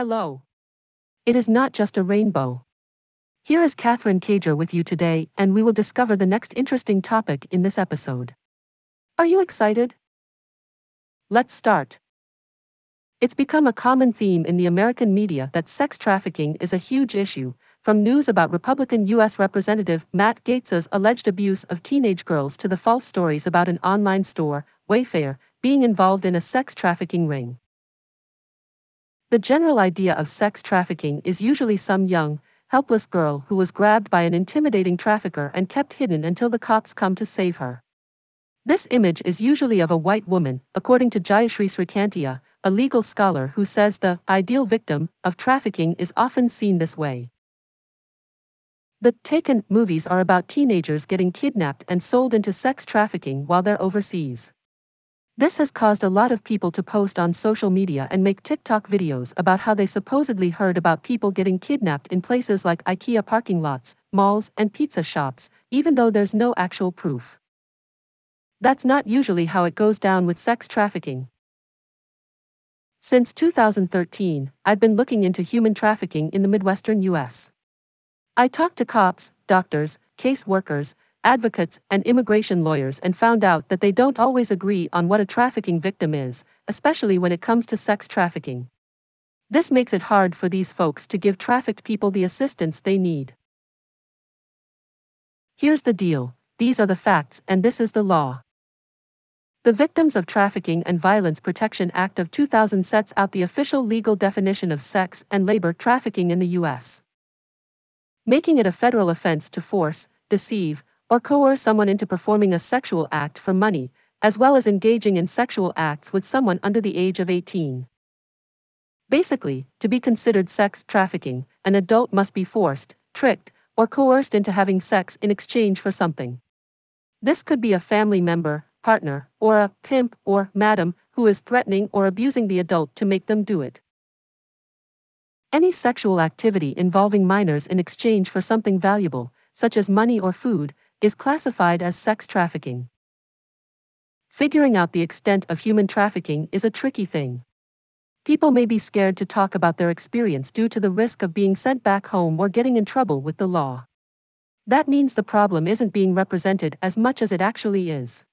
Hello. It is not just a rainbow. Here is Catherine Cager with you today, and we will discover the next interesting topic in this episode. Are you excited? Let's start. It's become a common theme in the American media that sex trafficking is a huge issue, from news about Republican U.S. Representative Matt Gaetz's alleged abuse of teenage girls to the false stories about an online store, Wayfair, being involved in a sex trafficking ring. The general idea of sex trafficking is usually some young, helpless girl who was grabbed by an intimidating trafficker and kept hidden until the cops come to save her. This image is usually of a white woman, according to Jayashri Srikantiah, a legal scholar who says the ideal victim of trafficking is often seen this way. The Taken movies are about teenagers getting kidnapped and sold into sex trafficking while they're overseas. This has caused a lot of people to post on social media and make TikTok videos about how they supposedly heard about people getting kidnapped in places like IKEA parking lots, malls, and pizza shops, even though there's no actual proof. That's not usually how it goes down with sex trafficking. Since 2013, I've been looking into human trafficking in the Midwestern US. I talked to cops, doctors, case workers, advocates, and immigration lawyers and found out that they don't always agree on what a trafficking victim is, especially when it comes to sex trafficking. This makes it hard for these folks to give trafficked people the assistance they need. Here's the deal these are the facts, and this is the law. The Victims of Trafficking and Violence Protection Act of 2000 sets out the official legal definition of sex and labor trafficking in the U.S making it a federal offense to force, deceive, or coerce someone into performing a sexual act for money, as well as engaging in sexual acts with someone under the age of 18. Basically, to be considered sex trafficking, an adult must be forced, tricked, or coerced into having sex in exchange for something. This could be a family member, partner, or a pimp or madam who is threatening or abusing the adult to make them do it. Any sexual activity involving minors in exchange for something valuable, such as money or food, is classified as sex trafficking. Figuring out the extent of human trafficking is a tricky thing. People may be scared to talk about their experience due to the risk of being sent back home or getting in trouble with the law. That means the problem isn't being represented as much as it actually is.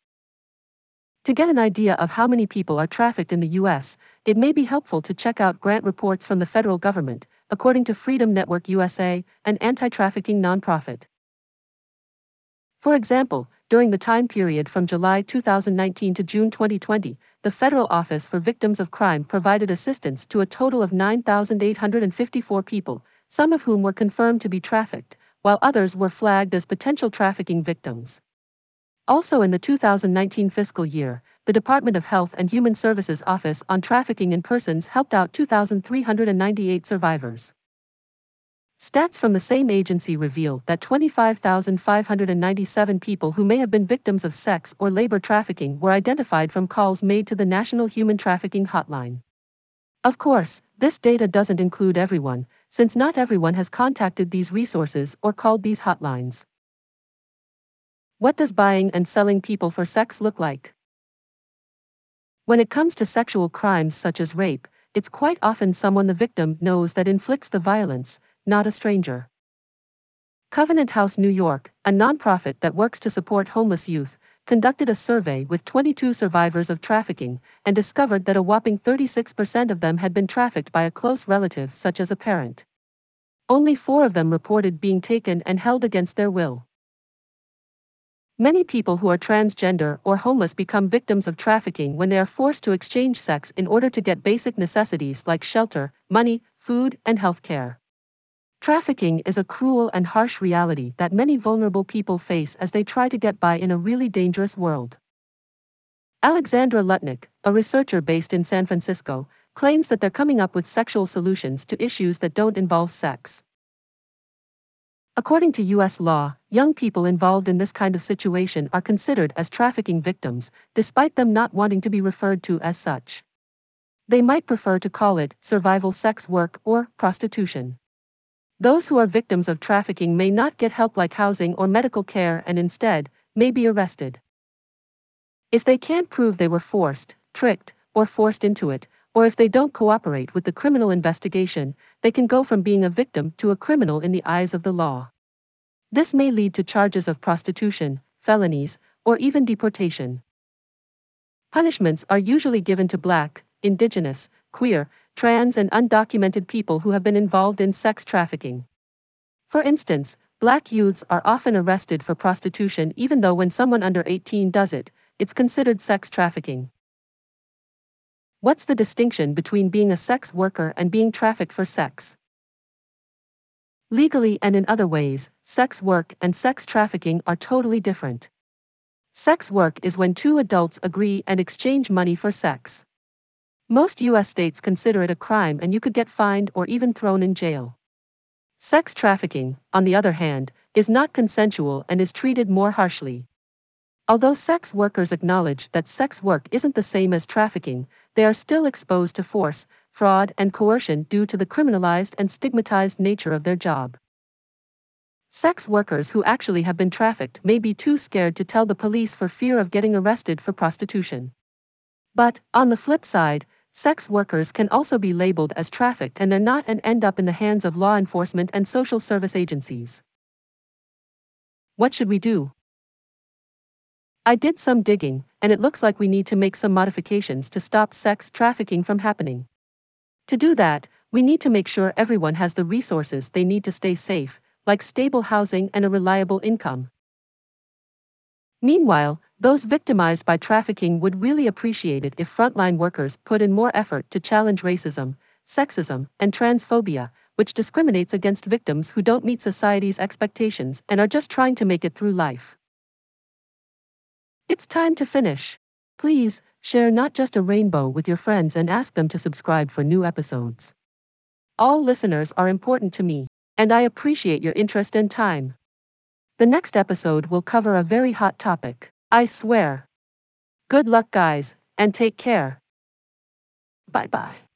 To get an idea of how many people are trafficked in the U.S., it may be helpful to check out grant reports from the federal government, according to Freedom Network USA, an anti trafficking nonprofit. For example, during the time period from July 2019 to June 2020, the Federal Office for Victims of Crime provided assistance to a total of 9,854 people, some of whom were confirmed to be trafficked, while others were flagged as potential trafficking victims. Also in the 2019 fiscal year, the Department of Health and Human Services Office on Trafficking in Persons helped out 2,398 survivors. Stats from the same agency reveal that 25,597 people who may have been victims of sex or labor trafficking were identified from calls made to the National Human Trafficking Hotline. Of course, this data doesn't include everyone, since not everyone has contacted these resources or called these hotlines. What does buying and selling people for sex look like? When it comes to sexual crimes such as rape, it's quite often someone the victim knows that inflicts the violence, not a stranger. Covenant House New York, a nonprofit that works to support homeless youth, conducted a survey with 22 survivors of trafficking and discovered that a whopping 36% of them had been trafficked by a close relative, such as a parent. Only four of them reported being taken and held against their will. Many people who are transgender or homeless become victims of trafficking when they are forced to exchange sex in order to get basic necessities like shelter, money, food, and health care. Trafficking is a cruel and harsh reality that many vulnerable people face as they try to get by in a really dangerous world. Alexandra Lutnick, a researcher based in San Francisco, claims that they're coming up with sexual solutions to issues that don't involve sex. According to U.S. law, young people involved in this kind of situation are considered as trafficking victims, despite them not wanting to be referred to as such. They might prefer to call it survival sex work or prostitution. Those who are victims of trafficking may not get help like housing or medical care and instead, may be arrested. If they can't prove they were forced, tricked, or forced into it, or if they don't cooperate with the criminal investigation, they can go from being a victim to a criminal in the eyes of the law. This may lead to charges of prostitution, felonies, or even deportation. Punishments are usually given to black, indigenous, queer, trans, and undocumented people who have been involved in sex trafficking. For instance, black youths are often arrested for prostitution even though when someone under 18 does it, it's considered sex trafficking. What's the distinction between being a sex worker and being trafficked for sex? Legally and in other ways, sex work and sex trafficking are totally different. Sex work is when two adults agree and exchange money for sex. Most US states consider it a crime and you could get fined or even thrown in jail. Sex trafficking, on the other hand, is not consensual and is treated more harshly. Although sex workers acknowledge that sex work isn't the same as trafficking, they are still exposed to force, fraud, and coercion due to the criminalized and stigmatized nature of their job. Sex workers who actually have been trafficked may be too scared to tell the police for fear of getting arrested for prostitution. But, on the flip side, sex workers can also be labeled as trafficked and they're not and end up in the hands of law enforcement and social service agencies. What should we do? I did some digging, and it looks like we need to make some modifications to stop sex trafficking from happening. To do that, we need to make sure everyone has the resources they need to stay safe, like stable housing and a reliable income. Meanwhile, those victimized by trafficking would really appreciate it if frontline workers put in more effort to challenge racism, sexism, and transphobia, which discriminates against victims who don't meet society's expectations and are just trying to make it through life. It's time to finish. Please, share not just a rainbow with your friends and ask them to subscribe for new episodes. All listeners are important to me, and I appreciate your interest and time. The next episode will cover a very hot topic, I swear. Good luck, guys, and take care. Bye bye.